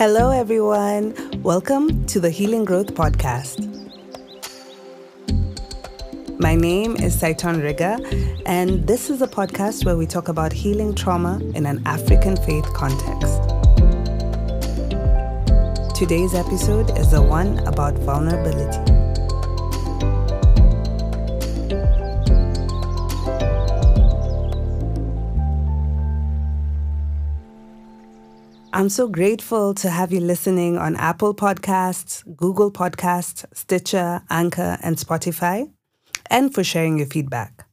Hello, everyone. Welcome to the Healing Growth Podcast. My name is Saiton Riga, and this is a podcast where we talk about healing trauma in an African faith context. Today's episode is the one about vulnerability. I'm so grateful to have you listening on Apple Podcasts, Google Podcasts, Stitcher, Anchor, and Spotify, and for sharing your feedback.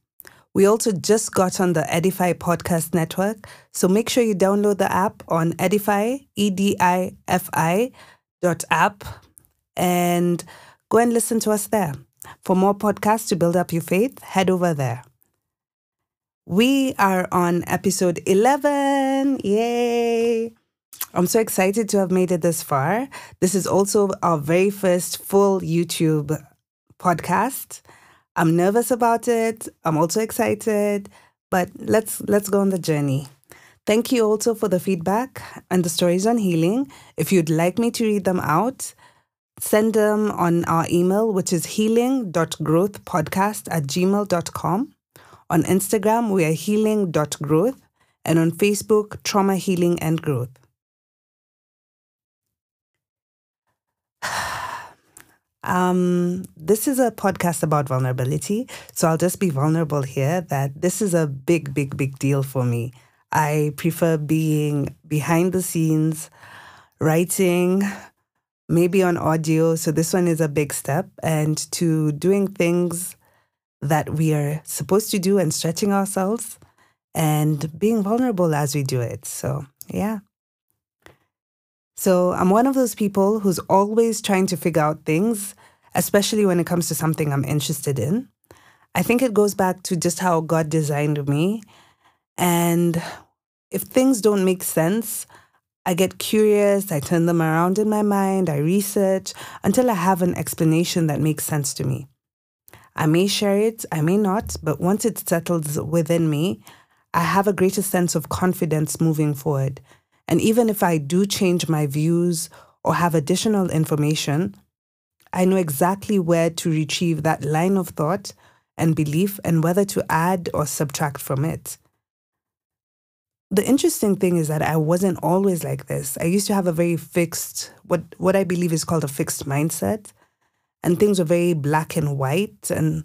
We also just got on the Edifi Podcast Network, so make sure you download the app on Edifi, E D I F I dot app, and go and listen to us there. For more podcasts to build up your faith, head over there. We are on episode 11. Yay! I'm so excited to have made it this far. This is also our very first full YouTube podcast. I'm nervous about it. I'm also excited, but let's let's go on the journey. Thank you also for the feedback and the stories on healing. If you'd like me to read them out, send them on our email, which is healing.growthpodcast at gmail.com. On Instagram, we are healing.growth, and on Facebook, Trauma Healing and Growth. Um, this is a podcast about vulnerability. So I'll just be vulnerable here that this is a big, big, big deal for me. I prefer being behind the scenes, writing, maybe on audio. So this one is a big step, and to doing things that we are supposed to do and stretching ourselves and being vulnerable as we do it. So, yeah. So I'm one of those people who's always trying to figure out things, especially when it comes to something I'm interested in. I think it goes back to just how God designed me. And if things don't make sense, I get curious, I turn them around in my mind, I research until I have an explanation that makes sense to me. I may share it, I may not, but once it settles within me, I have a greater sense of confidence moving forward and even if I do change my views or have additional information, I know exactly where to retrieve that line of thought and belief and whether to add or subtract from it. The interesting thing is that I wasn't always like this. I used to have a very fixed, what, what I believe is called a fixed mindset, and things were very black and white. And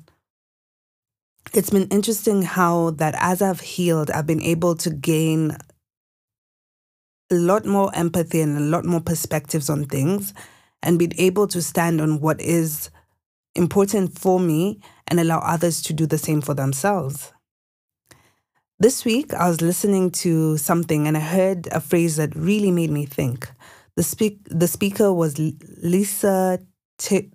it's been interesting how that as I've healed, I've been able to gain a lot more empathy and a lot more perspectives on things and be able to stand on what is important for me and allow others to do the same for themselves. This week, I was listening to something and I heard a phrase that really made me think. The, speak, the speaker was Lisa, T-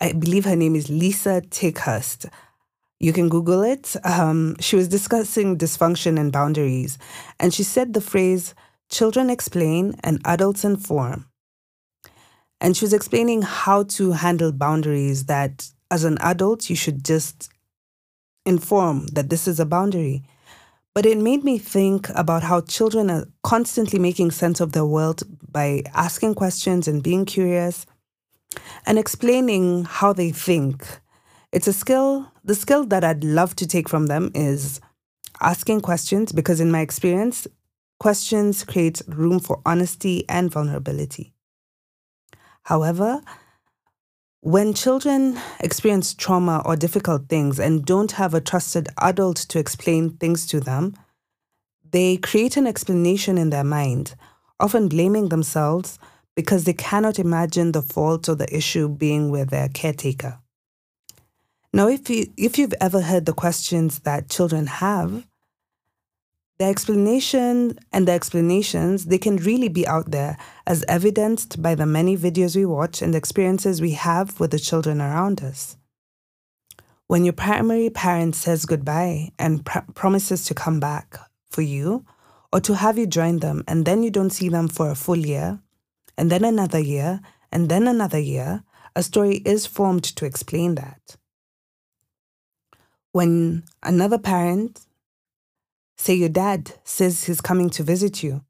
I believe her name is Lisa TerKeurst. You can Google it. Um, she was discussing dysfunction and boundaries, and she said the phrase, Children explain and adults inform. And she was explaining how to handle boundaries that as an adult, you should just inform that this is a boundary. But it made me think about how children are constantly making sense of their world by asking questions and being curious and explaining how they think. It's a skill, the skill that I'd love to take from them is asking questions because, in my experience, Questions create room for honesty and vulnerability. However, when children experience trauma or difficult things and don't have a trusted adult to explain things to them, they create an explanation in their mind, often blaming themselves because they cannot imagine the fault or the issue being with their caretaker. Now, if, you, if you've ever heard the questions that children have, the explanation and the explanations, they can really be out there, as evidenced by the many videos we watch and the experiences we have with the children around us. When your primary parent says goodbye and pr- promises to come back for you, or to have you join them, and then you don't see them for a full year, and then another year, and then another year, a story is formed to explain that. When another parent Say your dad says he's coming to visit you,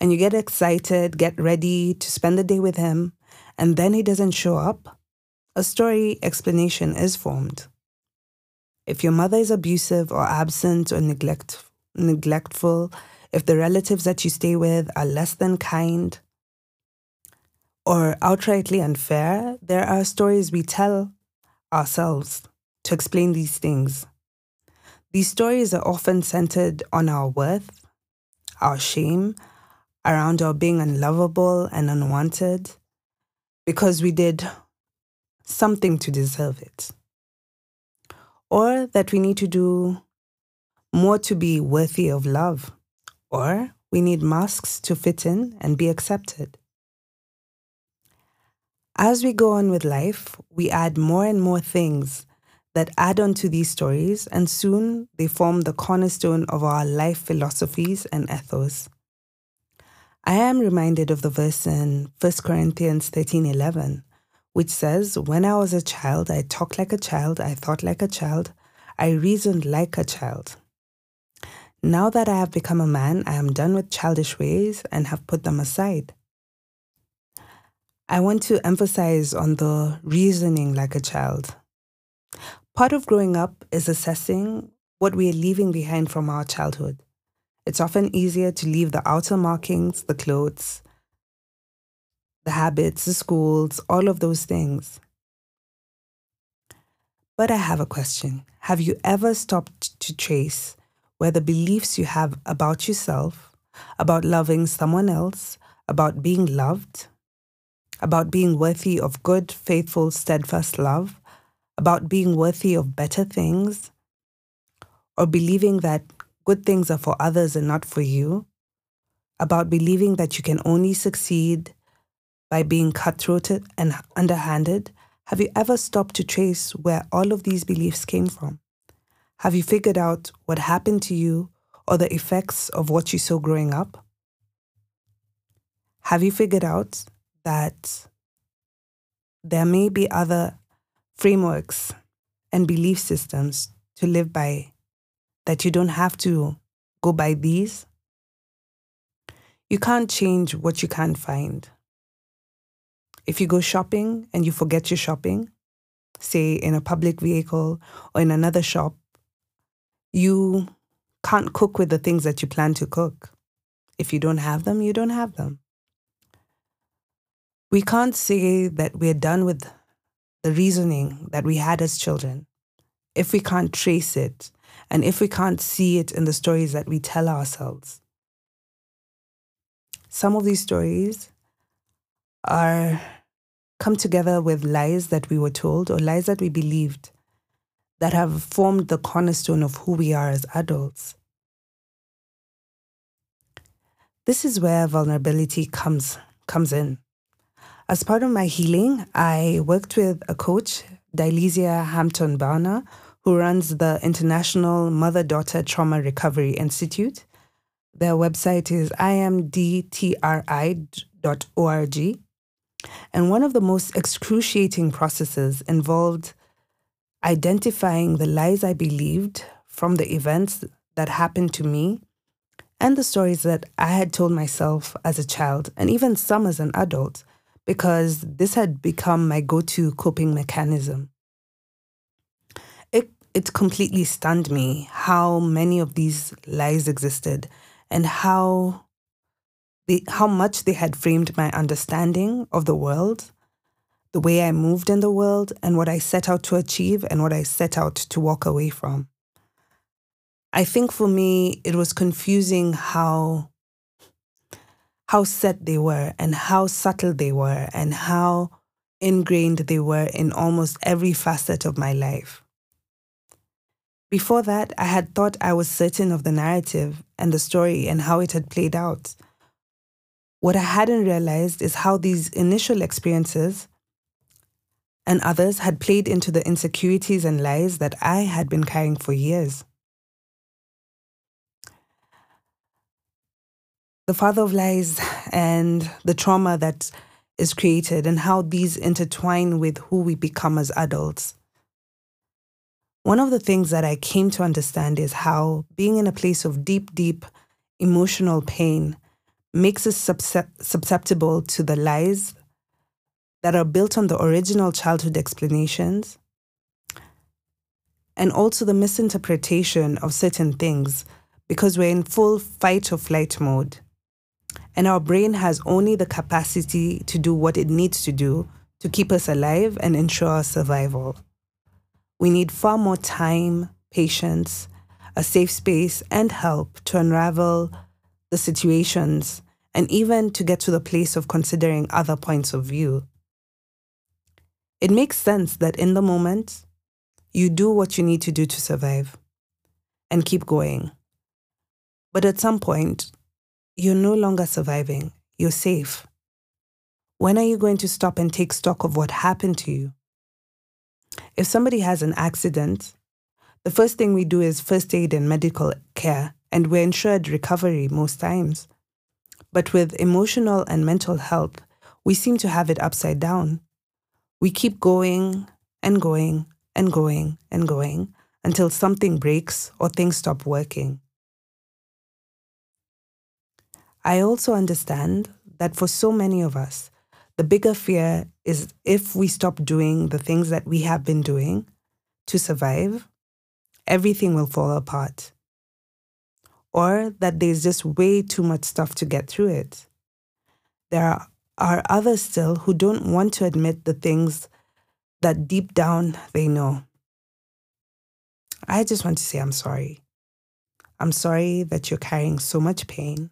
and you get excited, get ready to spend the day with him, and then he doesn't show up, a story explanation is formed. If your mother is abusive or absent or neglect, neglectful, if the relatives that you stay with are less than kind or outrightly unfair, there are stories we tell ourselves to explain these things. These stories are often centered on our worth, our shame, around our being unlovable and unwanted, because we did something to deserve it. Or that we need to do more to be worthy of love. Or we need masks to fit in and be accepted. As we go on with life, we add more and more things that add on to these stories, and soon they form the cornerstone of our life philosophies and ethos. I am reminded of the verse in 1 Corinthians 13:11, which says, "When I was a child, I talked like a child, I thought like a child, I reasoned like a child." Now that I have become a man, I am done with childish ways and have put them aside. I want to emphasize on the reasoning like a child. Part of growing up is assessing what we are leaving behind from our childhood. It's often easier to leave the outer markings, the clothes, the habits, the schools, all of those things. But I have a question. Have you ever stopped to trace where the beliefs you have about yourself, about loving someone else, about being loved, about being worthy of good, faithful, steadfast love, about being worthy of better things, or believing that good things are for others and not for you, about believing that you can only succeed by being cutthroat and underhanded, have you ever stopped to trace where all of these beliefs came from? Have you figured out what happened to you or the effects of what you saw growing up? Have you figured out that there may be other frameworks and belief systems to live by that you don't have to go by these. You can't change what you can't find. If you go shopping and you forget your shopping, say in a public vehicle or in another shop, you can't cook with the things that you plan to cook. If you don't have them, you don't have them. We can't say that we're done with the reasoning that we had as children if we can't trace it and if we can't see it in the stories that we tell ourselves. Some of these stories are come together with lies that we were told or lies that we believed that have formed the cornerstone of who we are as adults. This is where vulnerability comes comes in. As part of my healing, I worked with a coach, Dilesia Hampton Barner, who runs the International Mother Daughter Trauma Recovery Institute. Their website is imdtri.org. And one of the most excruciating processes involved identifying the lies I believed from the events that happened to me and the stories that I had told myself as a child, and even some as an adult, because this had become my go to coping mechanism it it completely stunned me how many of these lies existed and how they, how much they had framed my understanding of the world, the way I moved in the world, and what I set out to achieve and what I set out to walk away from. I think for me, it was confusing how how set they were and how subtle they were and how ingrained they were in almost every facet of my life. Before that, I had thought I was certain of the narrative and the story and how it had played out. What I hadn't realized is how these initial experiences and others had played into the insecurities and lies that I had been carrying for years. The father of lies and the trauma that is created, and how these intertwine with who we become as adults. One of the things that I came to understand is how being in a place of deep, deep emotional pain makes us susceptible to the lies that are built on the original childhood explanations and also the misinterpretation of certain things because we're in full fight or flight mode. And our brain has only the capacity to do what it needs to do to keep us alive and ensure our survival. We need far more time, patience, a safe space, and help to unravel the situations and even to get to the place of considering other points of view. It makes sense that in the moment, you do what you need to do to survive and keep going. But at some point, you're no longer surviving, you're safe. When are you going to stop and take stock of what happened to you? If somebody has an accident, the first thing we do is first aid and medical care, and we're ensured recovery most times. But with emotional and mental health, we seem to have it upside down. We keep going and going and going and going until something breaks or things stop working. I also understand that for so many of us, the bigger fear is if we stop doing the things that we have been doing to survive, everything will fall apart. Or that there's just way too much stuff to get through it. There are, are others still who don't want to admit the things that deep down they know. I just want to say I'm sorry. I'm sorry that you're carrying so much pain.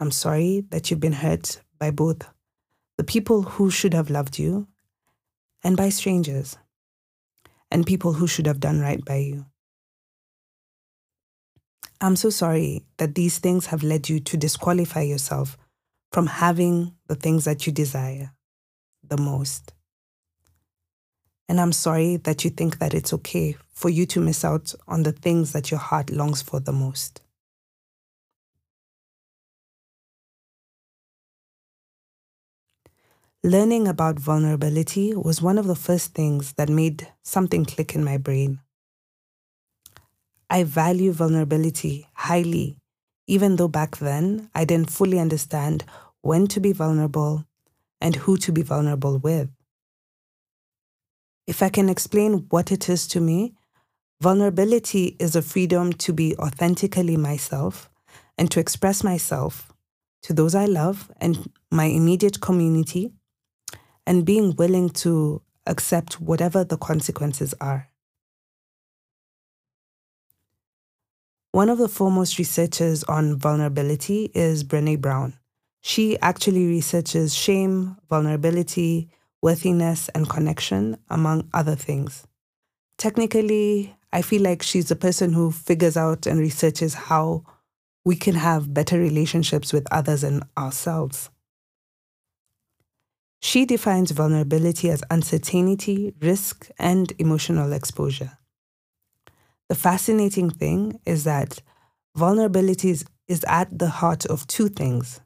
I'm sorry that you've been hurt by both the people who should have loved you and by strangers and people who should have done right by you. I'm so sorry that these things have led you to disqualify yourself from having the things that you desire the most. And I'm sorry that you think that it's okay for you to miss out on the things that your heart longs for the most. Learning about vulnerability was one of the first things that made something click in my brain. I value vulnerability highly, even though back then I didn't fully understand when to be vulnerable and who to be vulnerable with. If I can explain what it is to me, vulnerability is a freedom to be authentically myself and to express myself to those I love and my immediate community and being willing to accept whatever the consequences are. One of the foremost researchers on vulnerability is Brene Brown. She actually researches shame, vulnerability, worthiness, and connection, among other things. Technically, I feel like she's the person who figures out and researches how we can have better relationships with others and ourselves. She defines vulnerability as uncertainty, risk, and emotional exposure. The fascinating thing is that vulnerability is, at the heart of two things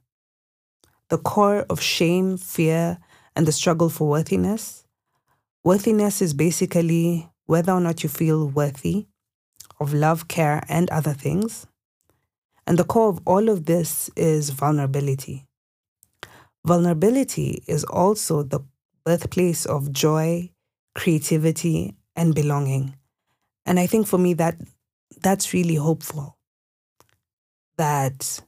the core of shame, fear, and the struggle for worthiness. Worthiness is basically whether or not you feel worthy of love, care, and other things. And the core of all of this is vulnerability. Vulnerability is also the birthplace of joy, creativity, and belonging. And I think for me that that's really hopeful. That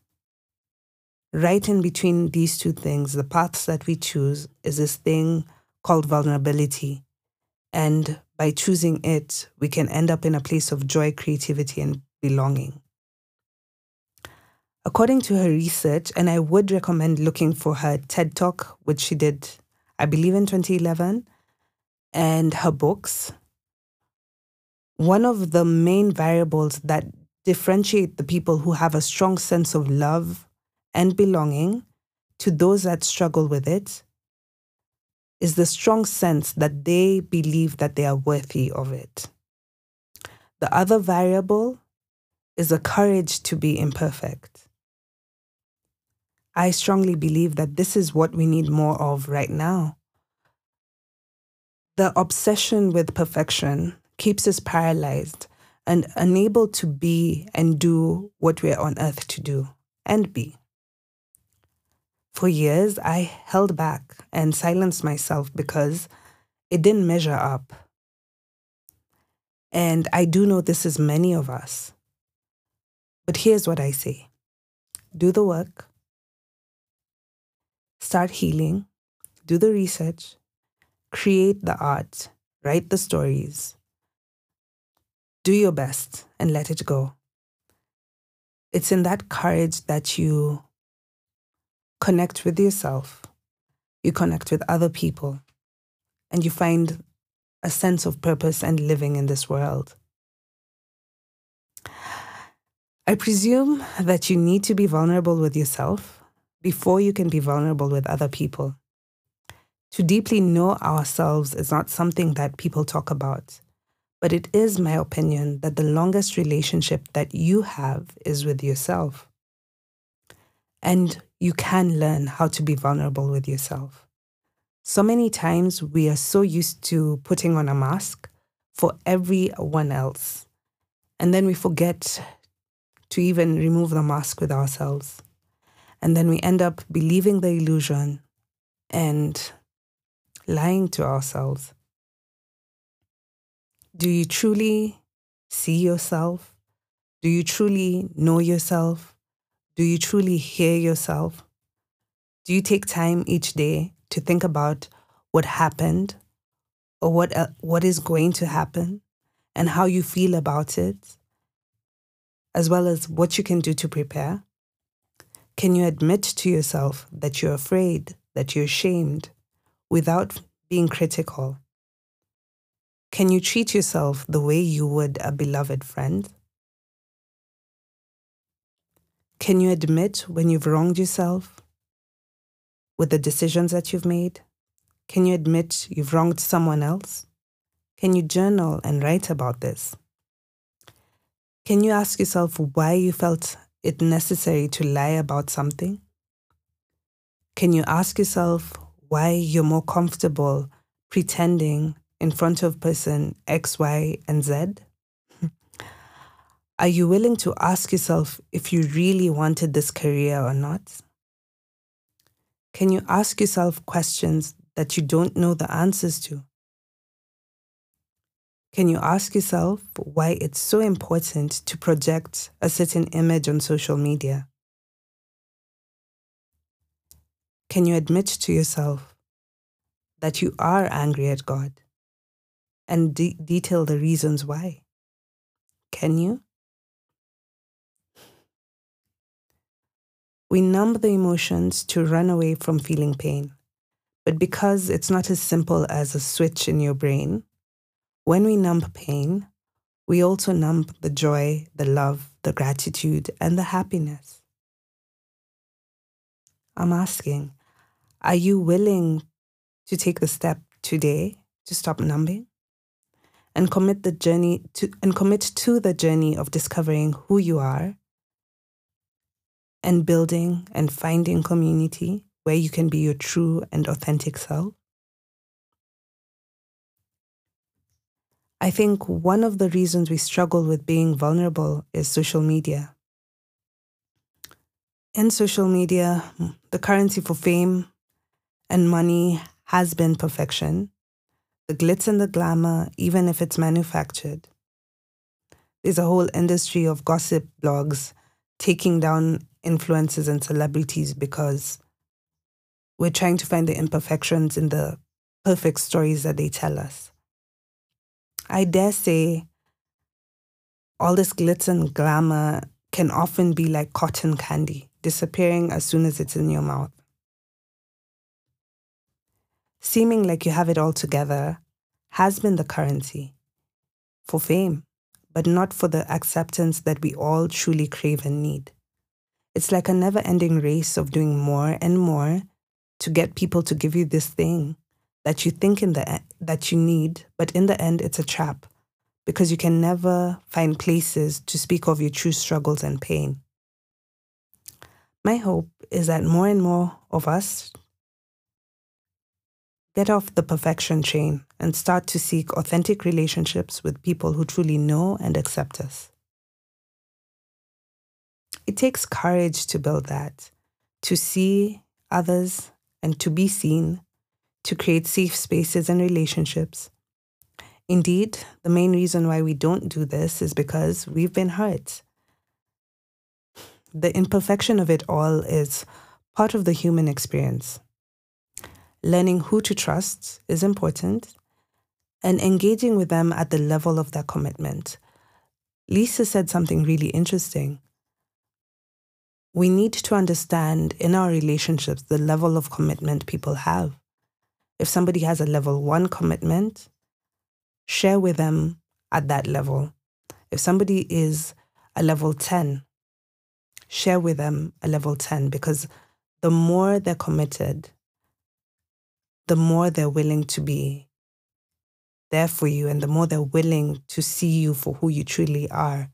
right in between these two things, the paths that we choose is this thing called vulnerability. And by choosing it, we can end up in a place of joy, creativity, and belonging. According to her research, and I would recommend looking for her TED Talk, which she did, I believe, in 2011, and her books, one of the main variables that differentiate the people who have a strong sense of love and belonging to those that struggle with it is the strong sense that they believe that they are worthy of it. The other variable is the courage to be imperfect. I strongly believe that this is what we need more of right now. The obsession with perfection keeps us paralyzed and unable to be and do what we're on earth to do and be. For years, I held back and silenced myself because it didn't measure up. And I do know this is many of us. But here's what I say do the work, start healing, do the research, create the art, write the stories, do your best, and let it go. It's in that courage that you connect with yourself, you connect with other people, and you find a sense of purpose and living in this world. I presume that you need to be vulnerable with yourself before you can be vulnerable with other people. To deeply know ourselves is not something that people talk about, but it is my opinion that the longest relationship that you have is with yourself. And you can learn how to be vulnerable with yourself. So many times we are so used to putting on a mask for everyone else. And then we forget to even remove the mask with ourselves. And then we end up believing the illusion and lying to ourselves. Do you truly see yourself? Do you truly know yourself? Do you truly hear yourself? Do you take time each day to think about what happened or what, uh, what is going to happen and how you feel about it, as well as what you can do to prepare? Can you admit to yourself that you're afraid, that you're ashamed, without being critical? Can you treat yourself the way you would a beloved friend? Can you admit when you've wronged yourself with the decisions that you've made? Can you admit you've wronged someone else? Can you journal and write about this? Can you ask yourself why you felt it necessary to lie about something? Can you ask yourself why you're more comfortable pretending in front of person X, Y, and Z? Are you willing to ask yourself if you really wanted this career or not? Can you ask yourself questions that you don't know the answers to? Can you ask yourself why it's so important to project a certain image on social media? Can you admit to yourself that you are angry at God and de- detail the reasons why? Can you? We numb the emotions to run away from feeling pain. But because it's not as simple as a switch in your brain, when we numb pain, we also numb the joy, the love, the gratitude, and the happiness. I'm asking, are you willing to take the step today to stop numbing? And commit the journey to and commit to the journey of discovering who you are and building and finding community where you can be your true and authentic self? I think one of the reasons we struggle with being vulnerable is social media. In social media, the currency for fame and money has been perfection, the glitz and the glamour, even if it's manufactured. There's a whole industry of gossip blogs taking down influencers and celebrities because we're trying to find the imperfections in the perfect stories that they tell us. I dare say all this glitz and glamour can often be like cotton candy, disappearing as soon as it's in your mouth. Seeming like you have it all together has been the currency for fame, but not for the acceptance that we all truly crave and need. It's like a never ending race of doing more and more to get people to give you this thing that you think in the that you need, but in the end it's a trap because you can never find places to speak of your true struggles and pain. My hope is that more and more of us get off the perfection train and start to seek authentic relationships with people who truly know and accept us. It takes courage to build that, to see others, and to be seen, to create safe spaces and relationships. Indeed, the main reason why we don't do this is because we've been hurt. The imperfection of it all is part of the human experience. Learning who to trust is important and engaging with them at the level of their commitment. Lisa said something really interesting. We need to understand in our relationships the level of commitment people have. If somebody has a level one commitment, share with them at that level. If somebody is a level 10, share with them a level 10 because the more they're committed, the more they're willing to be there for you and the more they're willing to see you for who you truly are.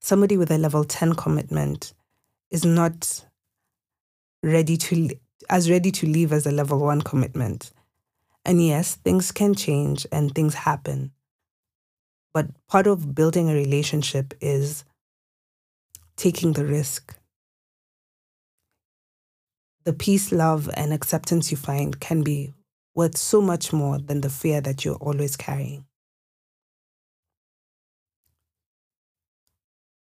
Somebody with a level 10 commitment is not ready to as ready to leave as a level 1 commitment. And yes, things can change and things happen. But part of building a relationship is taking the risk. The peace, love, and acceptance you find can be worth so much more than the fear that you're always carrying.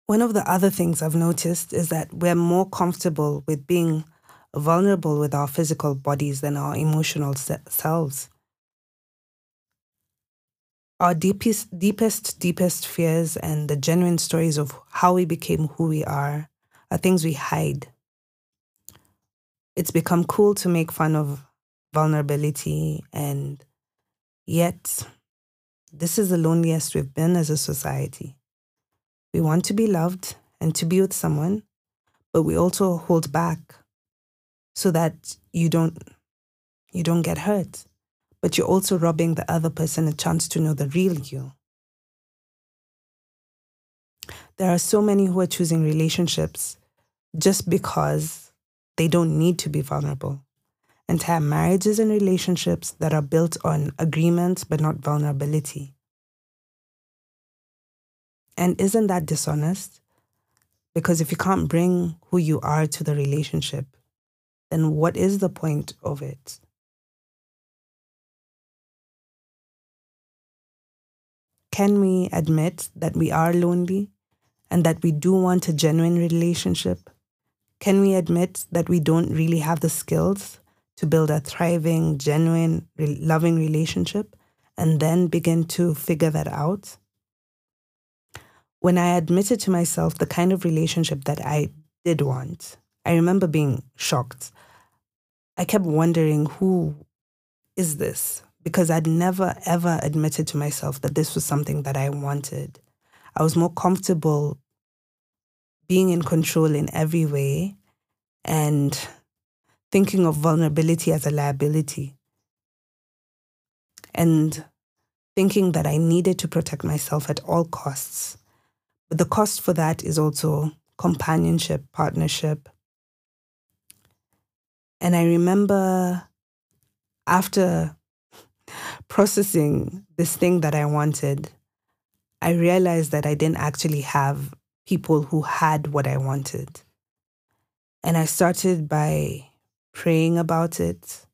One of the other things I've noticed is that we're more comfortable with being vulnerable with our physical bodies than our emotional selves. Our deepest, deepest, deepest fears and the genuine stories of how we became who we are are things we hide. It's become cool to make fun of vulnerability, and yet, this is the loneliest we've been as a society. We want to be loved and to be with someone, but we also hold back so that you don't you don't get hurt but you're also robbing the other person a chance to know the real you. There are so many who are choosing relationships just because they don't need to be vulnerable. Entire marriages and relationships that are built on agreement but not vulnerability. And isn't that dishonest? Because if you can't bring who you are to the relationship, then what is the point of it? Can we admit that we are lonely and that we do want a genuine relationship? Can we admit that we don't really have the skills to build a thriving, genuine, loving relationship and then begin to figure that out? When I admitted to myself the kind of relationship that I did want, I remember being shocked. I kept wondering who is this? because I'd never ever admitted to myself that this was something that I wanted. I was more comfortable being in control in every way and thinking of vulnerability as a liability and thinking that I needed to protect myself at all costs. But the cost for that is also companionship, partnership. And I remember after processing this thing that I wanted, I realized that I didn't actually have people who had what I wanted. And I started by praying about it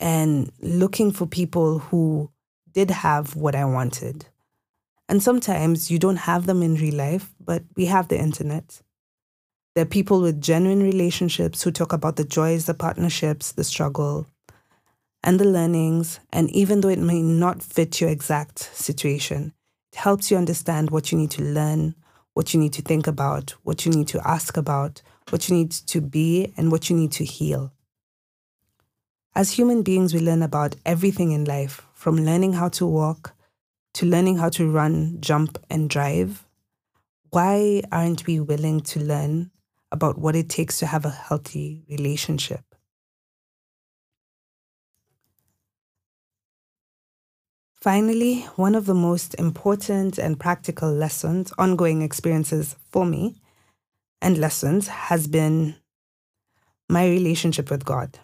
and looking for people who did have what I wanted. And sometimes you don't have them in real life, but we have the internet. There are people with genuine relationships who talk about the joys, the partnerships, the struggle, and the learnings, and even though it may not fit your exact situation, it helps you understand what you need to learn, what you need to think about, what you need to ask about, what you need to be, and what you need to heal. As human beings, we learn about everything in life, from learning how to walk to learning how to run, jump, and drive. Why aren't we willing to learn about what it takes to have a healthy relationship? Finally, one of the most important and practical lessons, ongoing experiences for me, and lessons has been my relationship with God.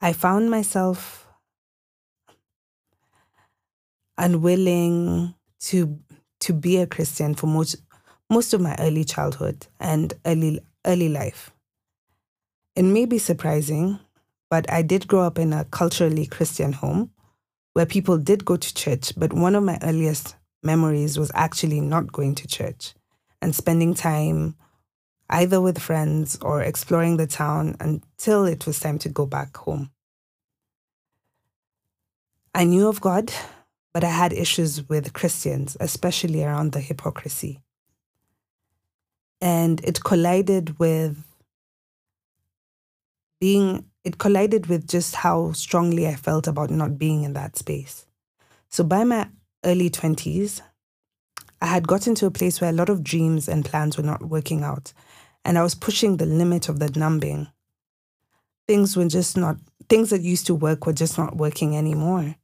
I found myself unwilling to to be a Christian for most most of my early childhood and early early life. It may be surprising, but I did grow up in a culturally Christian home where people did go to church, but one of my earliest memories was actually not going to church and spending time either with friends or exploring the town until it was time to go back home. I knew of God, but I had issues with Christians, especially around the hypocrisy. And it collided with being, it collided with just how strongly I felt about not being in that space. So by my early 20s, I had gotten to a place where a lot of dreams and plans were not working out, and I was pushing the limit of the numbing. Things were just not, things that used to work were just not working anymore.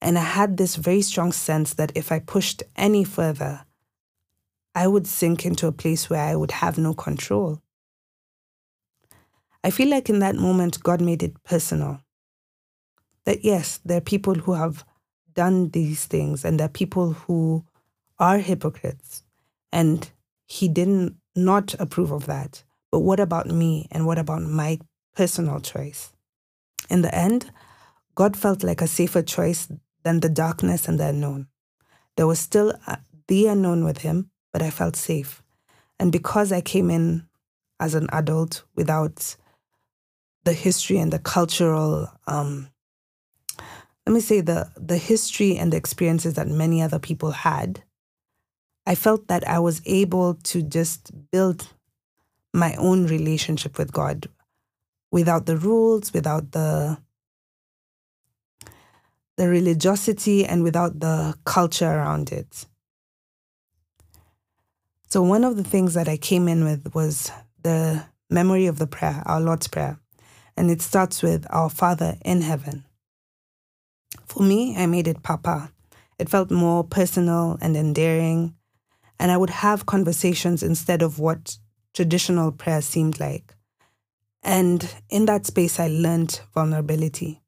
And I had this very strong sense that if I pushed any further, I would sink into a place where I would have no control. I feel like in that moment, God made it personal. That yes, there are people who have done these things and there are people who are hypocrites. And He didn't not approve of that. But what about me and what about my personal choice? In the end, God felt like a safer choice than the darkness and the unknown. There was still uh, the unknown with him, but I felt safe. And because I came in as an adult without the history and the cultural, um, let me say the the history and the experiences that many other people had, I felt that I was able to just build my own relationship with God without the rules, without the the religiosity and without the culture around it. So one of the things that I came in with was the memory of the prayer, our Lord's Prayer. And it starts with Our Father in heaven. For me, I made it Papa. It felt more personal and endearing and I would have conversations instead of what traditional prayer seemed like. And in that space, I learned vulnerability.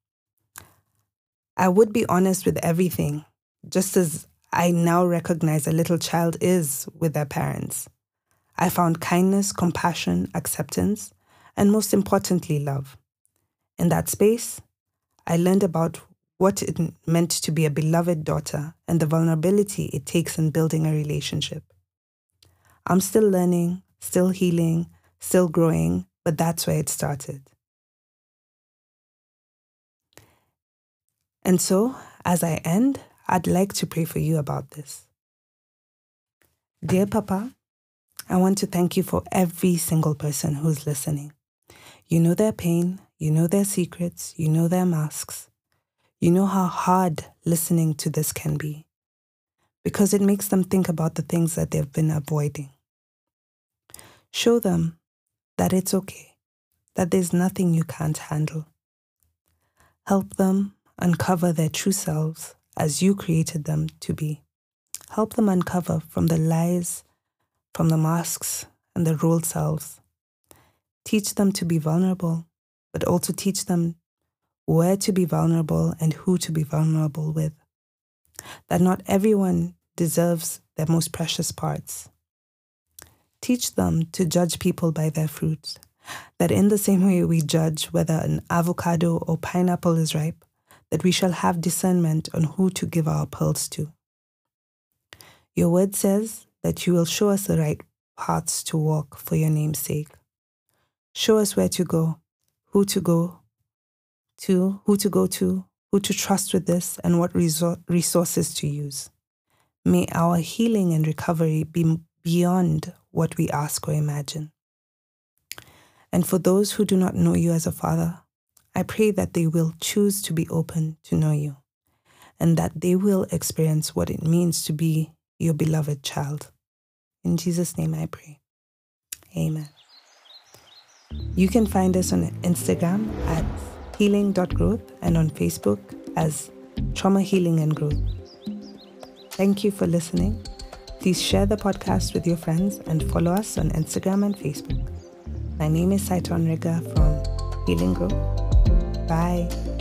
I would be honest with everything, just as I now recognize a little child is with their parents. I found kindness, compassion, acceptance, and most importantly, love. In that space, I learned about what it meant to be a beloved daughter and the vulnerability it takes in building a relationship. I'm still learning, still healing, still growing, but that's where it started. And so, as I end, I'd like to pray for you about this. Dear Papa, I want to thank you for every single person who's listening. You know their pain, you know their secrets, you know their masks. You know how hard listening to this can be because it makes them think about the things that they've been avoiding. Show them that it's okay, that there's nothing you can't handle. Help them uncover their true selves as you created them to be. Help them uncover from the lies, from the masks, and the role selves. Teach them to be vulnerable, but also teach them where to be vulnerable and who to be vulnerable with. That not everyone deserves their most precious parts. Teach them to judge people by their fruits. That in the same way we judge whether an avocado or pineapple is ripe, that we shall have discernment on who to give our pearls to. Your word says that you will show us the right paths to walk for your name's sake. Show us where to go, who to go, to, who to go to, who to trust with this, and what resources to use. May our healing and recovery be beyond what we ask or imagine. And for those who do not know you as a father, I pray that they will choose to be open to know you and that they will experience what it means to be your beloved child. In Jesus' name I pray. Amen. You can find us on Instagram at healing.growth and on Facebook as Trauma Healing and Growth. Thank you for listening. Please share the podcast with your friends and follow us on Instagram and Facebook. My name is Saiton Riga from Healing Growth. Bye.